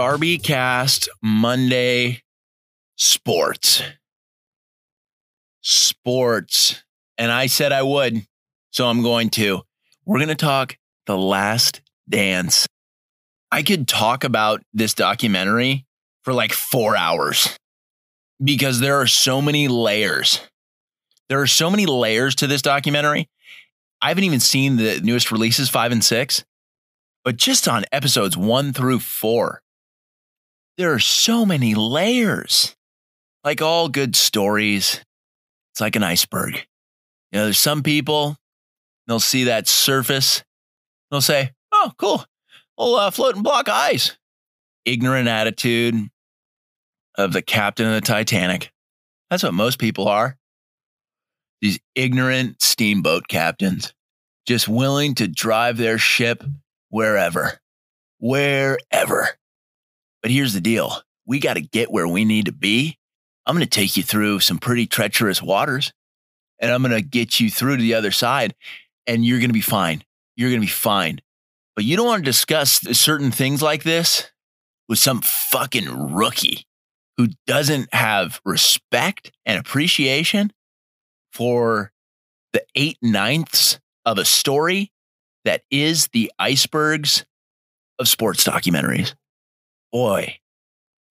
Darby Cast Monday Sports. Sports. And I said I would, so I'm going to. We're going to talk The Last Dance. I could talk about this documentary for like four hours because there are so many layers. There are so many layers to this documentary. I haven't even seen the newest releases, five and six, but just on episodes one through four, there are so many layers. Like all good stories, it's like an iceberg. You know, there's some people, they'll see that surface, they'll say, oh, cool, well, uh, floating block of ice. Ignorant attitude of the captain of the Titanic. That's what most people are. These ignorant steamboat captains, just willing to drive their ship wherever, wherever. But here's the deal we got to get where we need to be. I'm going to take you through some pretty treacherous waters and I'm going to get you through to the other side and you're going to be fine. You're going to be fine. But you don't want to discuss certain things like this with some fucking rookie who doesn't have respect and appreciation for the eight ninths of a story that is the icebergs of sports documentaries. Boy,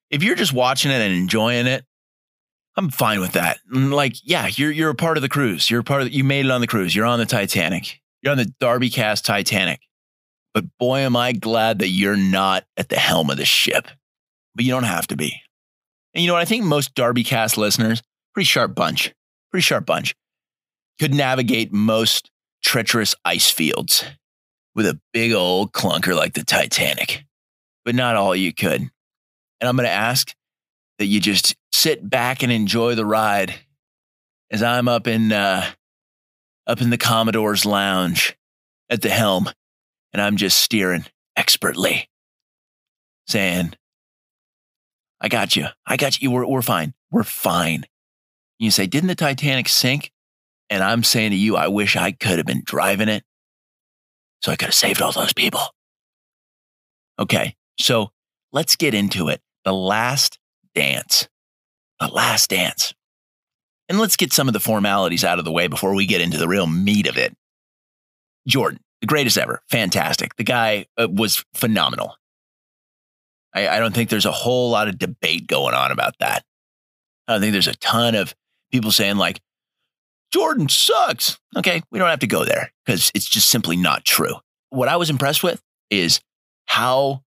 if you're just watching it and enjoying it, I'm fine with that. Like, yeah, you're you're a part of the cruise. You're a part of the, you made it on the cruise. You're on the Titanic. You're on the Darby Cast Titanic. But boy, am I glad that you're not at the helm of the ship. But you don't have to be. And you know what? I think most Darby Cast listeners, pretty sharp bunch, pretty sharp bunch, could navigate most treacherous ice fields with a big old clunker like the Titanic. But not all you could. And I'm going to ask that you just sit back and enjoy the ride as I'm up in uh, up in the Commodore's lounge at the helm, and I'm just steering expertly, saying, "I got you. I got you. We're we're fine. We're fine." You say, "Didn't the Titanic sink?" And I'm saying to you, I wish I could have been driving it, so I could have saved all those people. Okay, so let's get into it. The last dance. The last dance. And let's get some of the formalities out of the way before we get into the real meat of it. Jordan, the greatest ever. Fantastic. The guy uh, was phenomenal. I, I don't think there's a whole lot of debate going on about that. I don't think there's a ton of people saying, like, Jordan sucks. Okay, we don't have to go there because it's just simply not true. What I was impressed with is how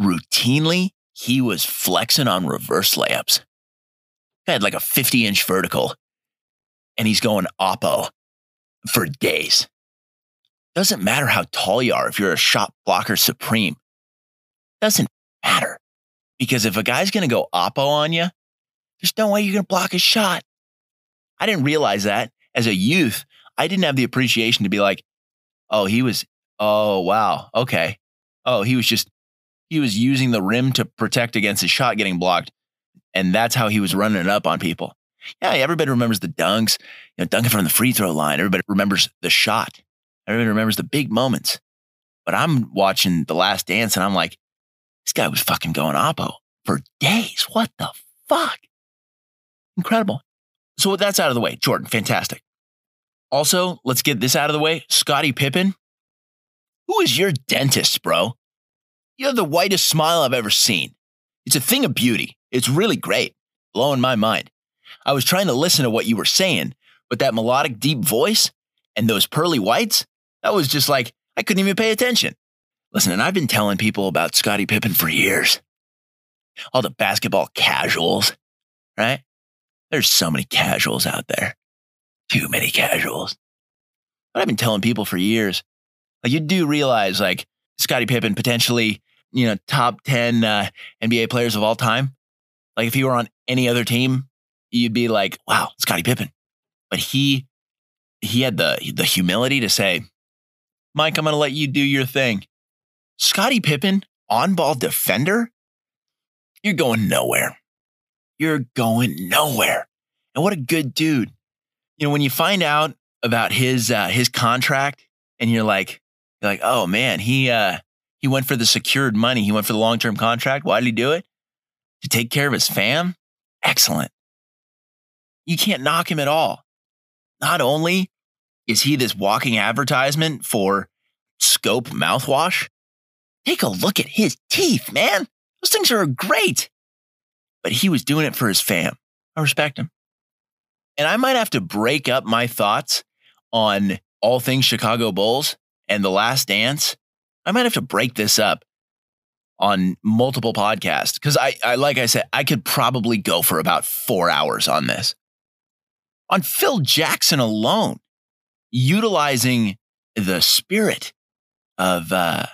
routinely he was flexing on reverse layups. He had like a 50 inch vertical and he's going oppo for days. Doesn't matter how tall you are if you're a shot blocker supreme. Doesn't matter. Because if a guy's going to go oppo on you, there's no way you're going to block his shot. I didn't realize that as a youth. I didn't have the appreciation to be like, oh, he was, oh, wow, okay. Oh, he was just he was using the rim to protect against his shot getting blocked. And that's how he was running it up on people. Yeah, everybody remembers the dunks, you know, dunking from the free throw line. Everybody remembers the shot. Everybody remembers the big moments. But I'm watching The Last Dance and I'm like, this guy was fucking going oppo for days. What the fuck? Incredible. So that's out of the way. Jordan, fantastic. Also, let's get this out of the way. Scottie Pippen. Who is your dentist, bro? You have the whitest smile I've ever seen. It's a thing of beauty. It's really great, blowing my mind. I was trying to listen to what you were saying, but that melodic, deep voice and those pearly whites, that was just like, I couldn't even pay attention. Listen, and I've been telling people about Scottie Pippen for years. All the basketball casuals, right? There's so many casuals out there. Too many casuals. But I've been telling people for years. Like, you do realize, like, Scottie Pippen potentially you know, top 10 uh, NBA players of all time. Like if he were on any other team, you'd be like, wow, Scottie Pippen. But he he had the the humility to say, Mike, I'm gonna let you do your thing. Scottie Pippen, on ball defender, you're going nowhere. You're going nowhere. And what a good dude. You know, when you find out about his uh, his contract and you're like, you're like, oh man, he uh He went for the secured money. He went for the long term contract. Why did he do it? To take care of his fam? Excellent. You can't knock him at all. Not only is he this walking advertisement for Scope mouthwash, take a look at his teeth, man. Those things are great. But he was doing it for his fam. I respect him. And I might have to break up my thoughts on all things Chicago Bulls and The Last Dance. I might have to break this up on multiple podcasts because I, I, like I said, I could probably go for about four hours on this. On Phil Jackson alone, utilizing the spirit of uh,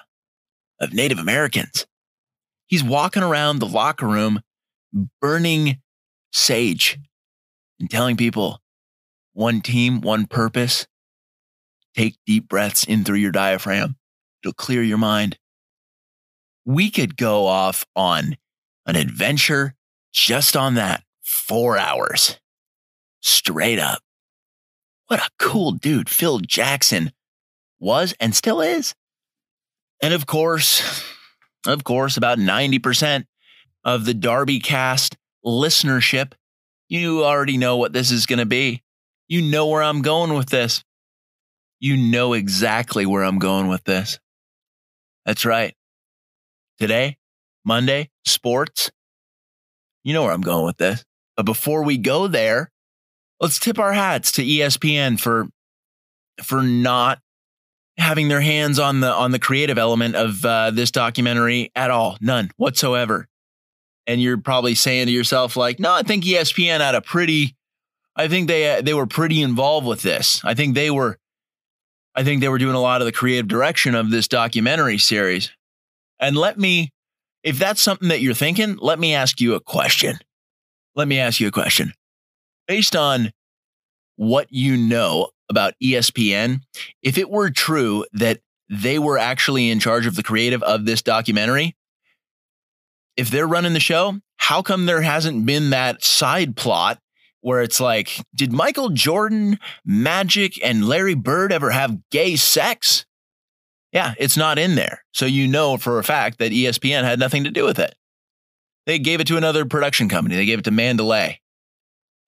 of Native Americans, he's walking around the locker room, burning sage and telling people one team, one purpose. Take deep breaths in through your diaphragm. It'll clear your mind. We could go off on an adventure just on that four hours straight up. What a cool dude Phil Jackson was and still is. And of course, of course, about 90% of the Darby cast listenership you already know what this is going to be. You know where I'm going with this. You know exactly where I'm going with this. That's right. Today, Monday, sports. You know where I'm going with this. But before we go there, let's tip our hats to ESPN for for not having their hands on the on the creative element of uh, this documentary at all, none whatsoever and you're probably saying to yourself like, "No, I think ESPN had a pretty I think they they were pretty involved with this. I think they were I think they were doing a lot of the creative direction of this documentary series." And let me if that's something that you're thinking, let me ask you a question. Let me ask you a question. Based on what you know about ESPN, if it were true that they were actually in charge of the creative of this documentary, if they're running the show, how come there hasn't been that side plot where it's like, did Michael Jordan, Magic, and Larry Bird ever have gay sex? Yeah, it's not in there. So you know for a fact that ESPN had nothing to do with it. They gave it to another production company. They gave it to Mandalay.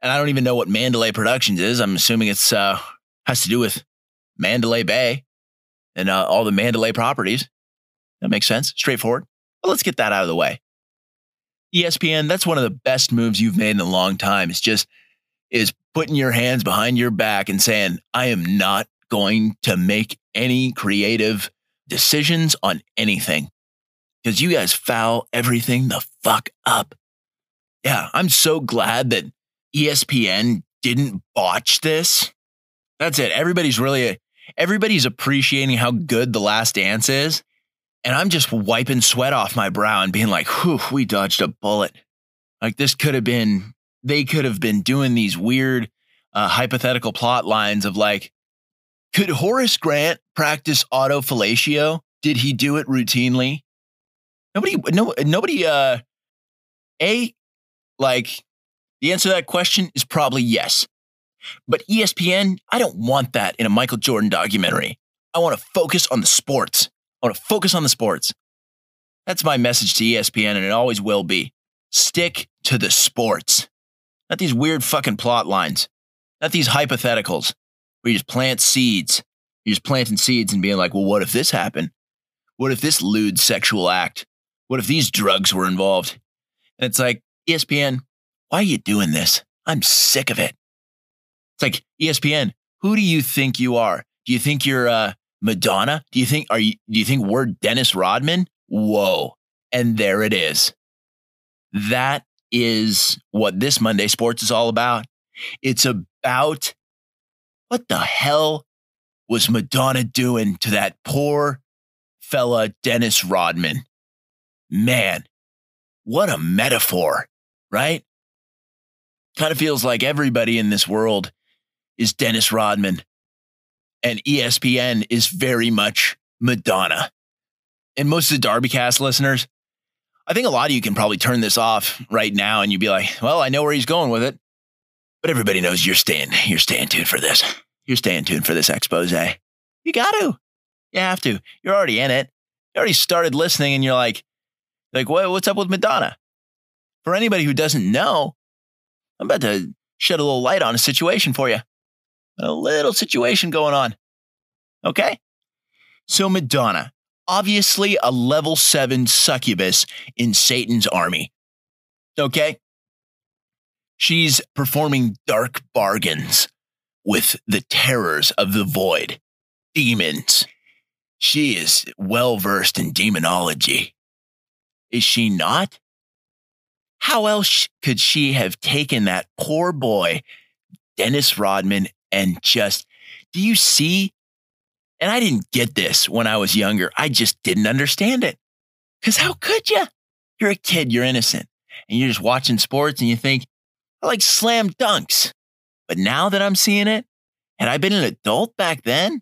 And I don't even know what Mandalay Productions is. I'm assuming it's uh has to do with Mandalay Bay and uh, all the Mandalay properties. That makes sense. Straightforward. But let's get that out of the way. ESPN, that's one of the best moves you've made in a long time. It's just is putting your hands behind your back and saying, I am not going to make any creative decisions on anything because you guys foul everything the fuck up. Yeah, I'm so glad that ESPN didn't botch this. That's it. Everybody's really, everybody's appreciating how good The Last Dance is. And I'm just wiping sweat off my brow and being like, whew, we dodged a bullet. Like this could have been, they could have been doing these weird uh, hypothetical plot lines of like, could Horace Grant practice autofellatio? Did he do it routinely? Nobody, no, nobody, uh, A, like, the answer to that question is probably yes. But ESPN, I don't want that in a Michael Jordan documentary. I want to focus on the sports. I want to focus on the sports. That's my message to ESPN, and it always will be. Stick to the sports, not these weird fucking plot lines, not these hypotheticals where you just plant seeds. You're just planting seeds and being like, well, what if this happened? What if this lewd sexual act? What if these drugs were involved? And it's like, ESPN, why are you doing this? I'm sick of it. It's like, ESPN, who do you think you are? Do you think you're uh, Madonna? Do you think are you do you think we're Dennis Rodman? Whoa. And there it is. That is what this Monday Sports is all about. It's about what the hell was Madonna doing to that poor fella Dennis Rodman? Man, what a metaphor, right? Kind of feels like everybody in this world is Dennis Rodman and ESPN is very much Madonna. And most of the Darbycast listeners, I think a lot of you can probably turn this off right now and you'd be like, well, I know where he's going with it. But everybody knows you're staying, you're staying tuned for this. You're staying tuned for this expose. You got to. You have to. You're already in it. You already started listening and you're like, like, what, what's up with Madonna? For anybody who doesn't know, I'm about to shed a little light on a situation for you. A little situation going on. Okay? So, Madonna, obviously a level seven succubus in Satan's army. Okay? She's performing dark bargains with the terrors of the void, demons. She is well versed in demonology. Is she not? How else could she have taken that poor boy, Dennis Rodman, and just, do you see? And I didn't get this when I was younger. I just didn't understand it. Because how could you? You're a kid, you're innocent, and you're just watching sports and you think, I like slam dunks. But now that I'm seeing it, had I been an adult back then,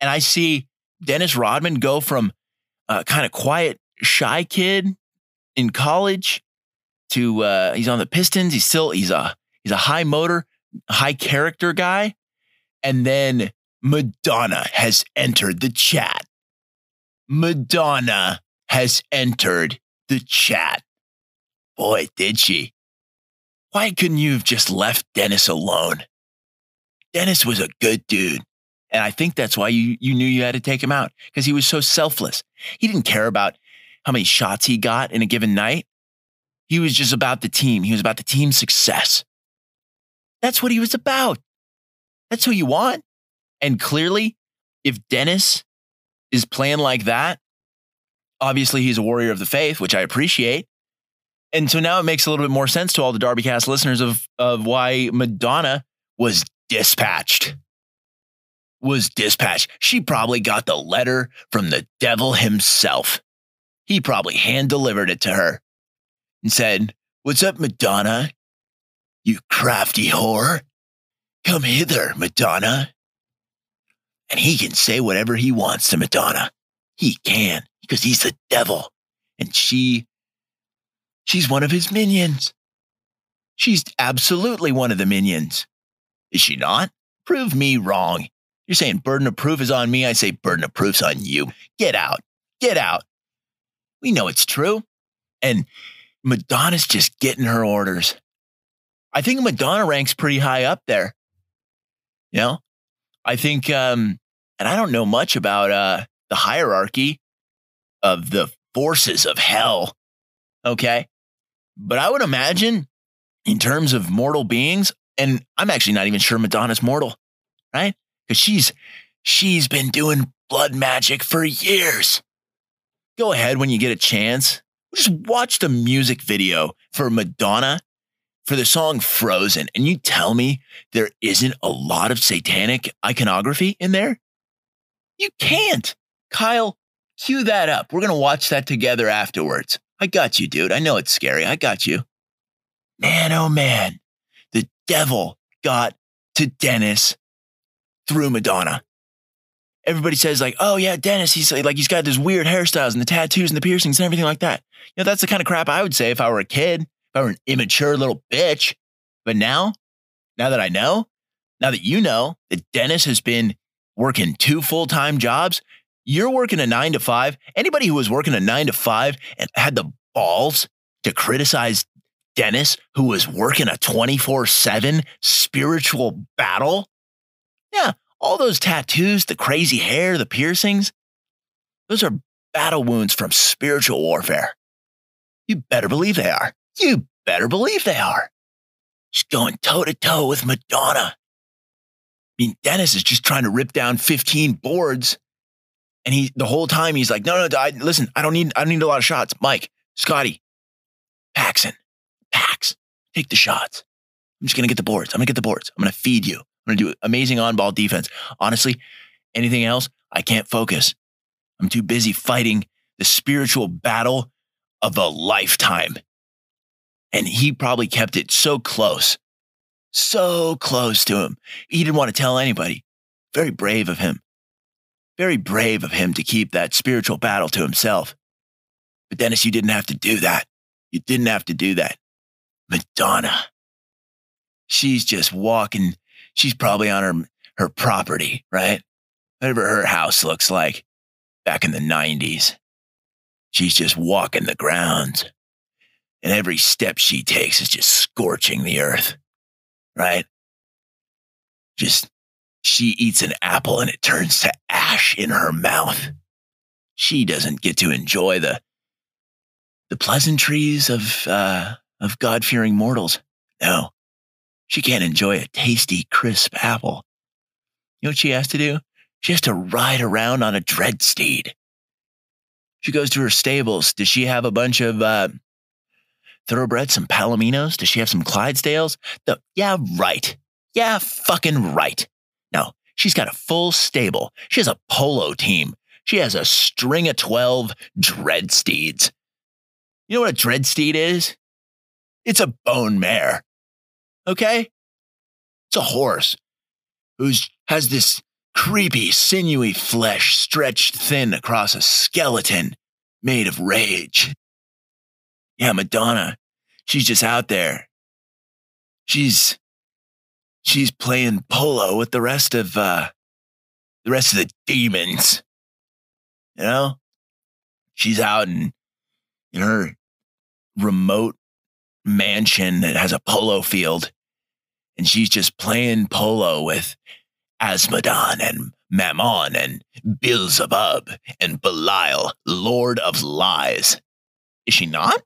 and I see Dennis Rodman go from a kind of quiet, shy kid in college to uh, he's on the Pistons. He's still he's a he's a high motor, high character guy, and then Madonna has entered the chat. Madonna has entered the chat. Boy, did she. Why couldn't you have just left Dennis alone? Dennis was a good dude. And I think that's why you, you knew you had to take him out because he was so selfless. He didn't care about how many shots he got in a given night. He was just about the team. He was about the team's success. That's what he was about. That's who you want. And clearly, if Dennis is playing like that, obviously he's a warrior of the faith, which I appreciate. And so now it makes a little bit more sense to all the Darby Cast listeners of, of why Madonna was dispatched. Was dispatched. She probably got the letter from the devil himself. He probably hand delivered it to her and said, What's up, Madonna? You crafty whore. Come hither, Madonna. And he can say whatever he wants to Madonna. He can, because he's the devil. And she, she's one of his minions. She's absolutely one of the minions. Is she not? Prove me wrong. You're saying burden of proof is on me. I say burden of proof's on you. Get out. Get out. We know it's true. And Madonna's just getting her orders. I think Madonna ranks pretty high up there. You know, I think, um, and I don't know much about uh, the hierarchy of the forces of hell. Okay. But I would imagine, in terms of mortal beings, and I'm actually not even sure Madonna's mortal, right? Because she's she's been doing blood magic for years. Go ahead when you get a chance. Just watch the music video for Madonna for the song Frozen, and you tell me there isn't a lot of satanic iconography in there? You can't. Kyle, cue that up. We're going to watch that together afterwards. I got you, dude. I know it's scary. I got you. Man, oh man the devil got to Dennis through Madonna. Everybody says like, "Oh yeah, Dennis, he's like he's got this weird hairstyles and the tattoos and the piercings and everything like that." You know, that's the kind of crap I would say if I were a kid, if I were an immature little bitch. But now, now that I know, now that you know that Dennis has been working two full-time jobs, you're working a 9 to 5. Anybody who was working a 9 to 5 and had the balls to criticize Dennis, who was working a 24 7 spiritual battle? Yeah, all those tattoos, the crazy hair, the piercings, those are battle wounds from spiritual warfare. You better believe they are. You better believe they are. She's going toe to toe with Madonna. I mean, Dennis is just trying to rip down 15 boards. And he, the whole time, he's like, no, no, I, listen, I don't need, I don't need a lot of shots. Mike, Scottie, Paxson, Pax, take the shots. I'm just going to get the boards. I'm going to get the boards. I'm going to feed you. I'm going to do amazing on ball defense. Honestly, anything else, I can't focus. I'm too busy fighting the spiritual battle of a lifetime. And he probably kept it so close, so close to him. He didn't want to tell anybody. Very brave of him. Very brave of him to keep that spiritual battle to himself. But Dennis, you didn't have to do that. You didn't have to do that. Madonna. She's just walking. She's probably on her, her property, right? Whatever her house looks like back in the 90s. she's just walking the grounds. And every step she takes is just scorching the earth, right? Just, she eats an apple and it turns to ash in her mouth. She doesn't get to enjoy the, the pleasantries of, uh, of God fearing mortals. No, she can't enjoy a tasty, crisp apple. You know what she has to do? She has to ride around on a dread steed. She goes to her stables. Does she have a bunch of uh, thoroughbreds, some palominos? Does she have some Clydesdales? The, yeah, right. Yeah, fucking right. No, she's got a full stable. She has a polo team. She has a string of 12 dread steeds. You know what a dread steed is? It's a bone mare. Okay? It's a horse who's has this creepy, sinewy flesh stretched thin across a skeleton made of rage. Yeah, Madonna, she's just out there. She's she's playing polo with the rest of uh the rest of the demons. You know? She's out in in her remote mansion that has a polo field and she's just playing polo with Azmodan and Mammon and Beelzebub and Belial, Lord of Lies. Is she not?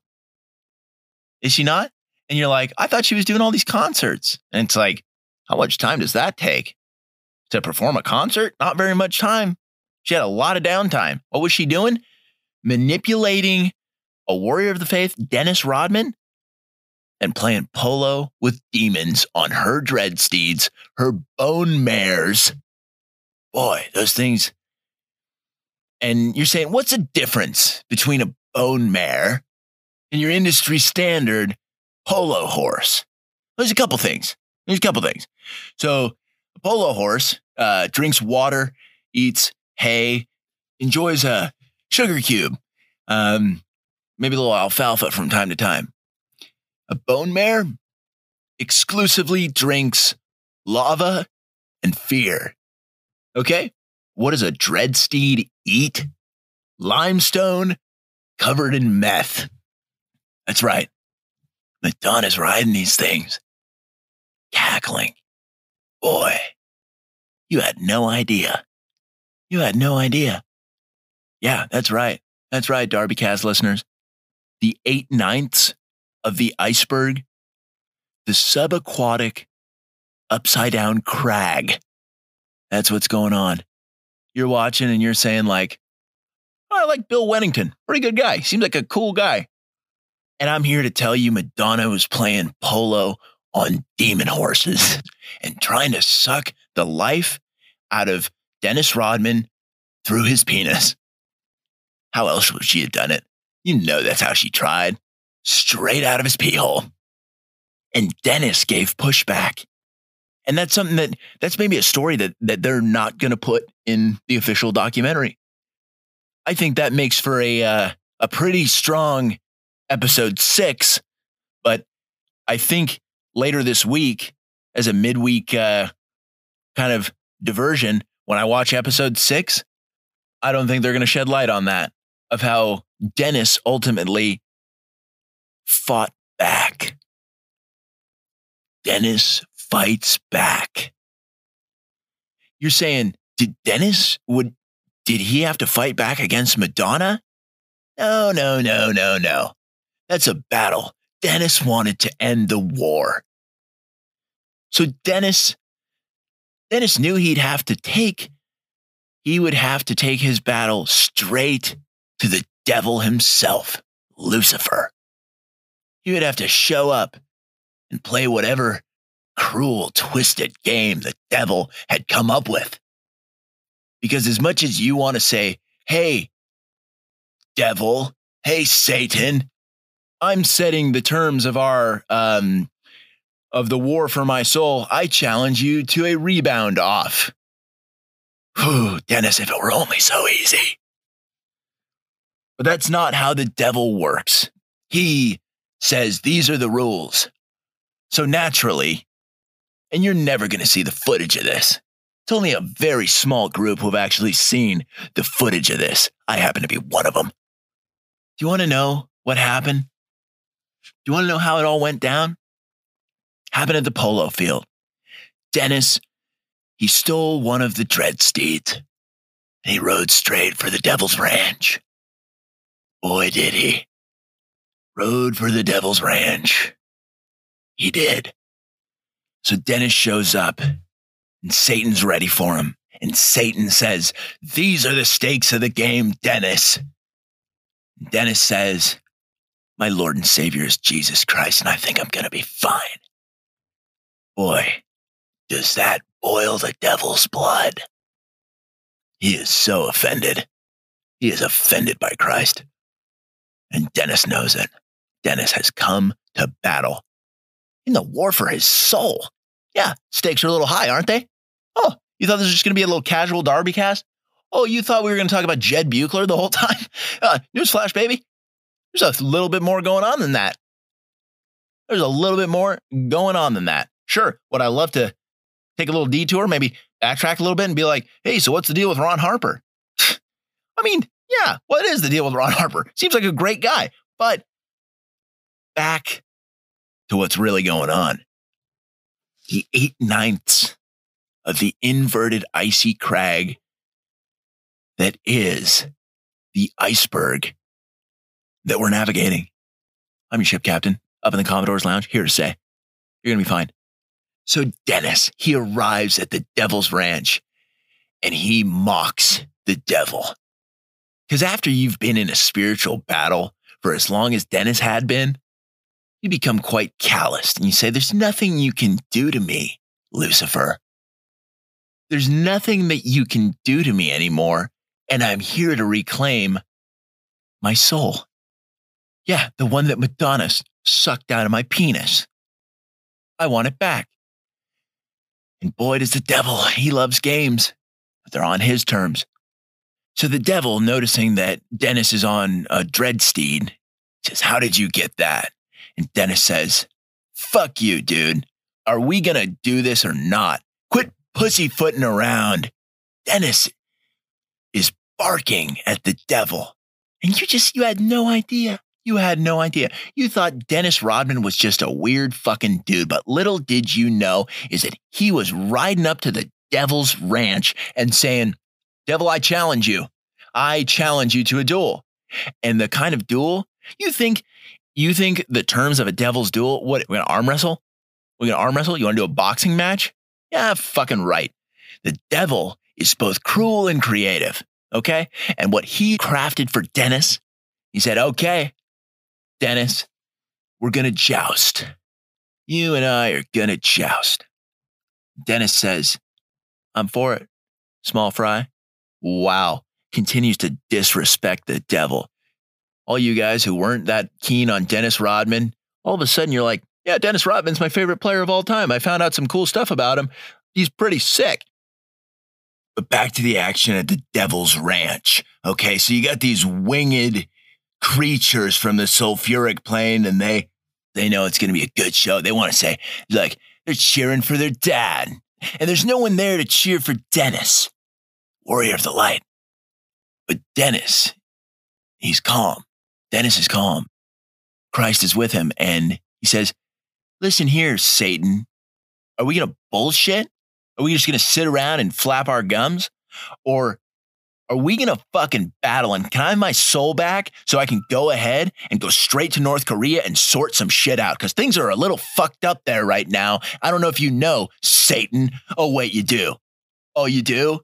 Is she not? And you're like, I thought she was doing all these concerts. And it's like, how much time does that take to perform a concert? Not very much time. She had a lot of downtime. What was she doing? Manipulating a warrior of the faith, Dennis Rodman, and playing polo with demons on her dread steeds, her bone mares. Boy, those things. And you're saying, what's the difference between a bone mare and your industry standard polo horse? There's a couple things. There's a couple things. So, a polo horse uh, drinks water, eats hay, enjoys a sugar cube, um, maybe a little alfalfa from time to time. A bone mare exclusively drinks lava and fear. Okay? What does a dread steed eat? Limestone covered in meth. That's right. Madonna's riding these things, cackling. Boy, you had no idea. You had no idea. Yeah, that's right. That's right, Darby Cast listeners. The eight ninths of the iceberg, the subaquatic upside down crag. That's what's going on. You're watching and you're saying, like, oh, I like Bill Wennington. Pretty good guy. Seems like a cool guy. And I'm here to tell you Madonna was playing polo on demon horses and trying to suck the life out of Dennis Rodman through his penis. How else would she have done it? You know that's how she tried straight out of his pee hole. And Dennis gave pushback. And that's something that that's maybe a story that that they're not going to put in the official documentary. I think that makes for a uh, a pretty strong episode 6, but I think later this week as a midweek uh, kind of diversion when I watch episode 6, I don't think they're going to shed light on that of how Dennis ultimately fought back. Dennis fights back. You're saying, did Dennis would did he have to fight back against Madonna? No, no, no, no, no. That's a battle. Dennis wanted to end the war. So Dennis Dennis knew he'd have to take he would have to take his battle straight to the devil himself, Lucifer He would have to show up and play whatever cruel, twisted game the devil had come up with. Because as much as you want to say, hey, devil, hey, Satan, I'm setting the terms of our, um, of the war for my soul, I challenge you to a rebound off. Whew, Dennis, if it were only so easy. But that's not how the devil works. He says these are the rules. So naturally, and you're never going to see the footage of this. It's only a very small group who have actually seen the footage of this. I happen to be one of them. Do you want to know what happened? Do you want to know how it all went down? Happened at the polo field. Dennis, he stole one of the dread steeds and he rode straight for the Devil's Ranch. Boy, did he. Rode for the Devil's Ranch. He did. So Dennis shows up and Satan's ready for him. And Satan says, These are the stakes of the game, Dennis. Dennis says, My Lord and Savior is Jesus Christ, and I think I'm going to be fine. Boy, does that boil the devil's blood. He is so offended. He is offended by Christ. And Dennis knows it. Dennis has come to battle in the war for his soul. Yeah, stakes are a little high, aren't they? Oh, you thought this was just going to be a little casual Darby cast? Oh, you thought we were going to talk about Jud Buechler the whole time? Uh, newsflash, baby. There's a little bit more going on than that. There's a little bit more going on than that. Sure, would I love to take a little detour, maybe backtrack a little bit and be like, hey, so what's the deal with Ron Harper? I mean, yeah, what is the deal with Ron Harper? Seems like a great guy, but back to what's really going on. The eight ninths of the inverted icy crag that is the iceberg that we're navigating. I'm your ship captain up in the Commodore's lounge, here to say, you're going to be fine. So Dennis, he arrives at the devil's ranch and he mocks the devil. Because after you've been in a spiritual battle for as long as Dennis had been, you become quite calloused and you say, There's nothing you can do to me, Lucifer. There's nothing that you can do to me anymore, and I'm here to reclaim my soul. Yeah, the one that Madonna sucked out of my penis. I want it back. And boy, does the devil, he loves games, but they're on his terms. So the devil, noticing that Dennis is on a dread steed, says, How did you get that? And Dennis says, Fuck you, dude. Are we going to do this or not? Quit pussyfooting around. Dennis is barking at the devil. And you just, you had no idea. You had no idea. You thought Dennis Rodman was just a weird fucking dude, but little did you know is that he was riding up to the devil's ranch and saying, Devil, I challenge you. I challenge you to a duel. And the kind of duel you think, you think the terms of a devil's duel, what, we're gonna arm wrestle? We're gonna arm wrestle? You wanna do a boxing match? Yeah, fucking right. The devil is both cruel and creative. Okay. And what he crafted for Dennis, he said, okay, Dennis, we're going to joust. You and I are going to joust. Dennis says, I'm for it. Small fry. Wow. Continues to disrespect the devil. All you guys who weren't that keen on Dennis Rodman, all of a sudden you're like, yeah, Dennis Rodman's my favorite player of all time. I found out some cool stuff about him. He's pretty sick. But back to the action at the Devil's Ranch. Okay, so you got these winged creatures from the sulfuric plane and they they know it's going to be a good show. They want to say like they're cheering for their dad. And there's no one there to cheer for Dennis, warrior of the light. But Dennis, he's calm. Dennis is calm. Christ is with him and he says, "Listen here, Satan. Are we going to bullshit? Are we just going to sit around and flap our gums? Or are we to fucking battle? And can I have my soul back so I can go ahead and go straight to North Korea and sort some shit out? Because things are a little fucked up there right now. I don't know if you know, Satan. Oh, wait, you do. Oh, you do?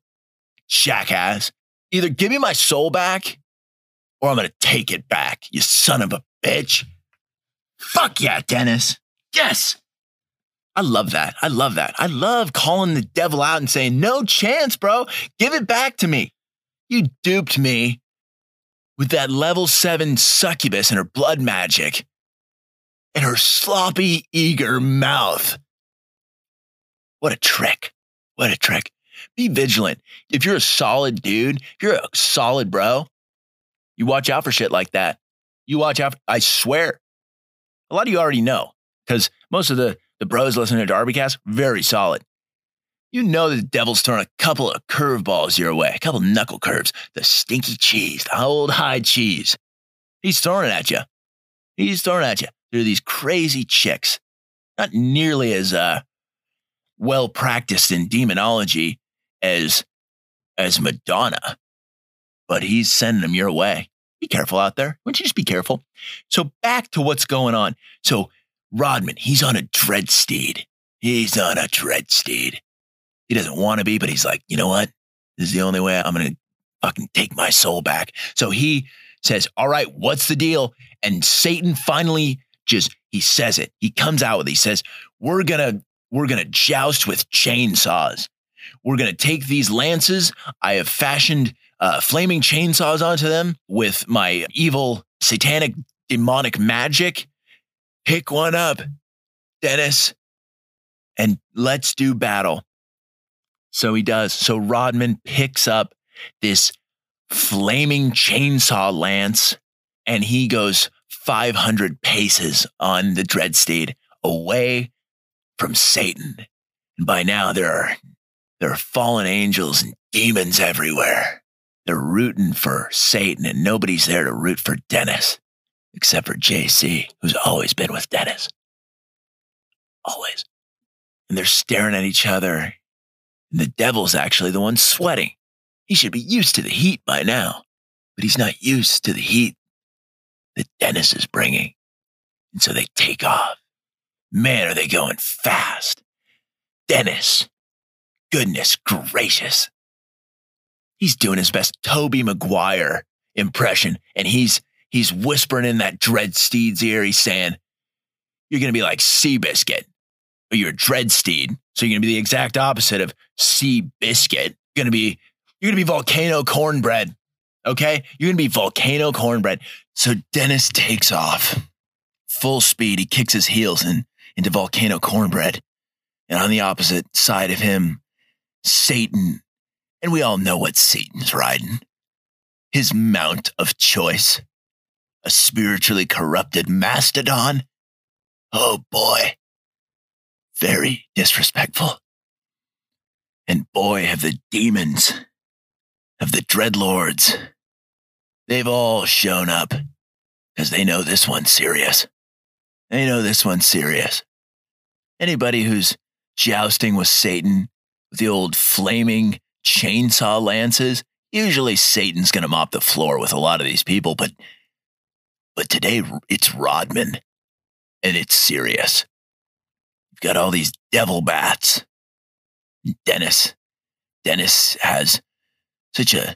Jackass. Either give me my soul back or I'm to take it back, you son of a bitch. Fuck yeah, Dennis. Yes. I love that. I love that. I love calling the devil out and saying, no chance, bro. Give it back to me. You duped me with that level seven succubus and her blood magic and her sloppy, eager mouth. What a trick. What a trick. Be vigilant. If you're a solid dude, if you're a solid bro, you watch out for shit like that. You watch out. For, I swear. A lot of you already know because most of the, the bros listening to Darbycast, very solid you know the devil's throwing a couple of curveballs your way, a couple knuckle curves, the stinky cheese, the old high cheese. He's throwing it at you. He's throwing it at you. Are these crazy chicks, not nearly as uh, well practiced in demonology as as Madonna, but he's sending them your way. Be careful out there. Wouldn't you just be careful? So back to what's going on. So Rodman, he's on a dread steed. He's on a dread steed. He doesn't want to be, but he's like, you know what? This is the only way I'm going to fucking take my soul back. So he says, all right, what's the deal? And Satan finally just, he says it. He comes out with, it. he says, we're going to, we're going to joust with chainsaws. We're going to take these lances. I have fashioned uh, flaming chainsaws onto them with my evil, satanic, demonic magic. Pick one up, Dennis, and let's do battle. So he does. So Rodman picks up this flaming chainsaw lance and he goes 500 paces on the Dreadsteed away from Satan. And by now there are there are fallen angels and demons everywhere. They're rooting for Satan and nobody's there to root for Dennis except for JC, who's always been with Dennis. Always. And they're staring at each other and the devil's actually the one sweating. He should be used to the heat by now, but he's not used to the heat that Dennis is bringing. And so they take off. Man, are they going fast. Dennis, goodness gracious. He's doing his best Tobey Maguire impression, and he's he's whispering in that dread steed's ear. He's saying, You're gonna be like Seabiscuit you're a dread steed. So you're gonna be the exact opposite of sea biscuit. You're gonna be you're gonna be volcano cornbread. Okay? You're gonna be volcano cornbread. So Dennis takes off. Full speed. He kicks his heels in, into volcano cornbread. And on the opposite side of him, Satan. And we all know what Satan's riding. His mount of choice. A spiritually corrupted mastodon. Oh boy very disrespectful. And boy, have the demons, of the dreadlords, they've all shown up because they know this one's serious. They know this one's serious. Anybody who's jousting with Satan with the old flaming chainsaw lances, usually Satan's going to mop the floor with a lot of these people, but but today it's Rodman and it's serious got all these devil bats. Dennis, Dennis has such a,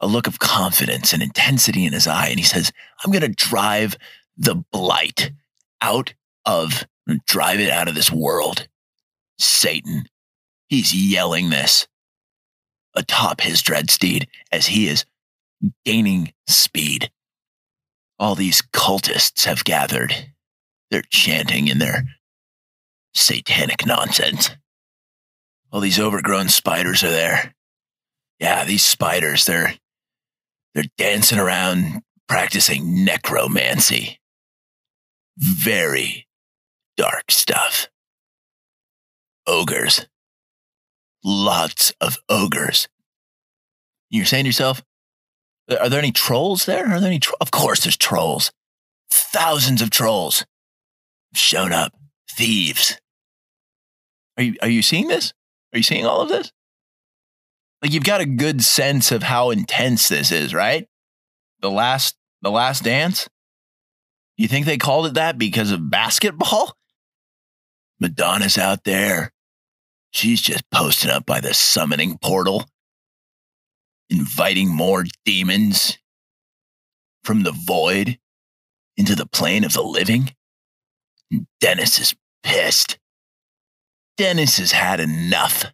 a look of confidence and intensity in his eye. And he says, I'm going to drive the blight out of, drive it out of this world. Satan. He's yelling this atop his dread steed as he is gaining speed. All these cultists have gathered. They're chanting in their satanic nonsense. All these overgrown spiders are there. Yeah, these spiders, they're they're dancing around practicing necromancy. Very dark stuff. Ogres. Lots of ogres. You're saying to yourself, are there any trolls there? Are there any? Tro- of course, there's trolls. Thousands of trolls shown up thieves. Are you, are you seeing this? Are you seeing all of this? Like you've got a good sense of how intense this is, right? The last the last dance? You think they called it that because of basketball? Madonna's out there. She's just posting up by the summoning portal, inviting more demons from the void into the plane of the living. Dennis is pissed. Dennis has had enough.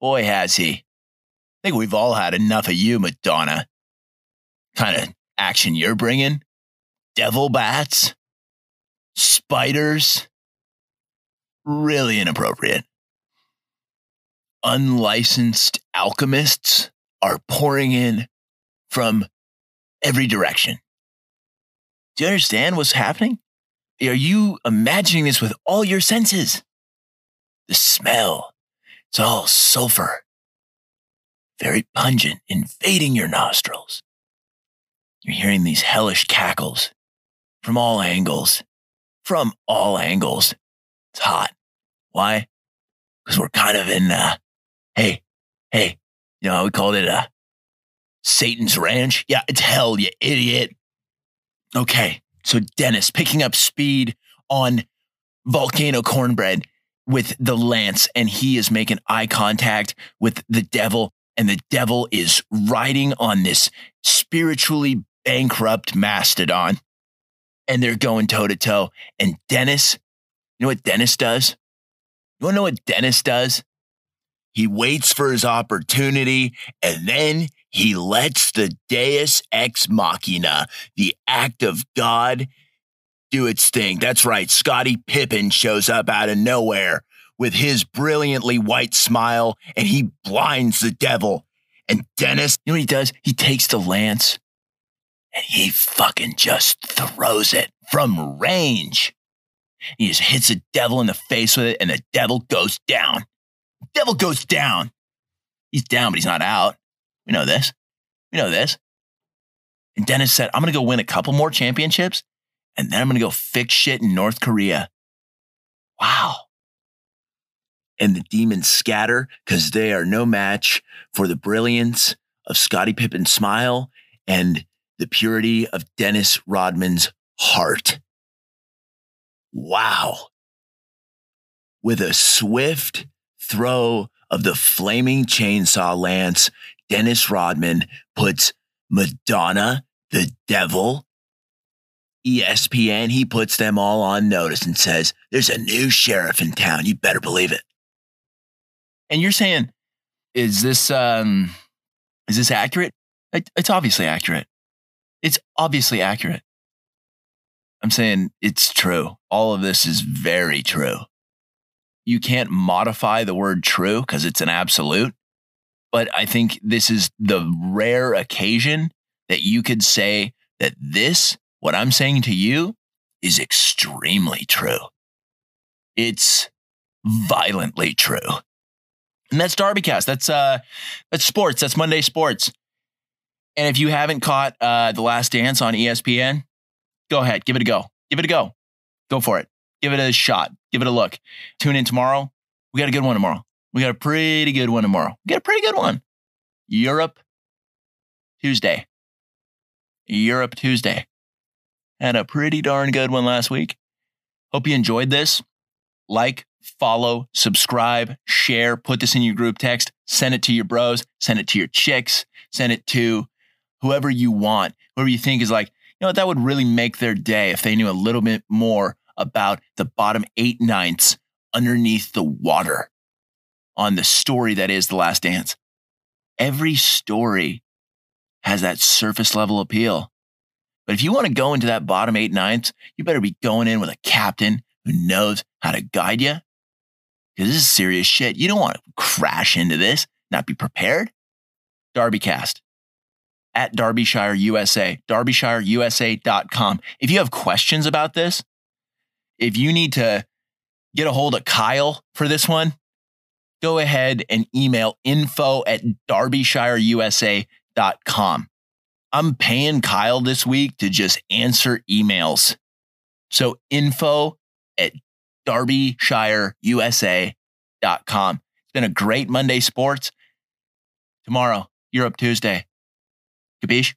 Boy, has he. I think we've all had enough of you, Madonna. Kind of action you're bringing? Devil bats? Spiders? Really inappropriate. Unlicensed alchemists are pouring in from every direction. Do you understand what's happening? Are you imagining this with all your senses? The smell, it's all sulfur, very pungent, invading your nostrils. You're hearing these hellish cackles from all angles. From all angles. It's hot. Why? Because we're kind of in, uh, hey, hey, you know, we called it uh, Satan's Ranch. Yeah, it's hell, you idiot. Okay, so Dennis picking up speed on Volcano Cornbread with the lance, and he is making eye contact with the devil, and the devil is riding on this spiritually bankrupt mastodon, and they're going toe to toe. And Dennis, you know what Dennis does? You want to know what Dennis does? He waits for his opportunity and then he lets the Deus ex machina, the act of God, do its thing. That's right. Scottie Pippen shows up out of nowhere with his brilliantly white smile and he blinds the devil. And Dennis, you know what he does? He takes the lance and he fucking just throws it from range. He just hits the devil in the face with it and the devil goes down. devil goes down. He's down, but he's not out. We know this. We know this. And Dennis said, I'm going to go win a couple more championships and then I'm going to go fix shit in North Korea. Wow. And the demons scatter because they are no match for the brilliance of Scottie Pippen's smile and the purity of Dennis Rodman's heart. Wow. With a swift throw of the flaming chainsaw lance, Dennis Rodman puts Madonna, the devil, ESPN, he puts them all on notice and says, There's a new sheriff in town. You better believe it. And you're saying, is this um is this accurate? It, it's obviously accurate. It's obviously accurate. I'm saying it's true. All of this is very true. You can't modify the word true because it's an absolute. But I think this is the rare occasion that you could say that this what I'm saying to you is extremely true. It's violently true. And that's Darbycast. That's uh that's sports. That's Monday sports. And if you haven't caught uh The Last Dance on ESPN, go ahead, give it a go. Give it a go. Go for it. Give it a shot. Give it a look. Tune in tomorrow. We got a good one tomorrow. We got a pretty good one tomorrow. We got a pretty good one. Europe Tuesday. Europe Tuesday. Had a pretty darn good one last week. Hope you enjoyed this. Like, follow, subscribe, share, put this in your group text, send it to your bros, send it to your chicks, send it to whoever you want, whoever you think is like, you know what, that would really make their day if they knew a little bit more about the bottom eight ninths underneath the water on the story that is The Last Dance. Every story has that surface level appeal. But if you want to go into that bottom eight ninths, you better be going in with a captain who knows how to guide you. Because this is serious shit. You don't want to crash into this, not be prepared. Darbycast at Darbyshire USA, DarbyshireUSA.com. If you have questions about this, if you need to get a hold of Kyle for this one, go ahead and email info at DarbyshireUSA.com. I'm paying Kyle this week to just answer emails. So info at DarbyshireUSA.com. It's been a great Monday sports. Tomorrow, Europe Tuesday. Capiche?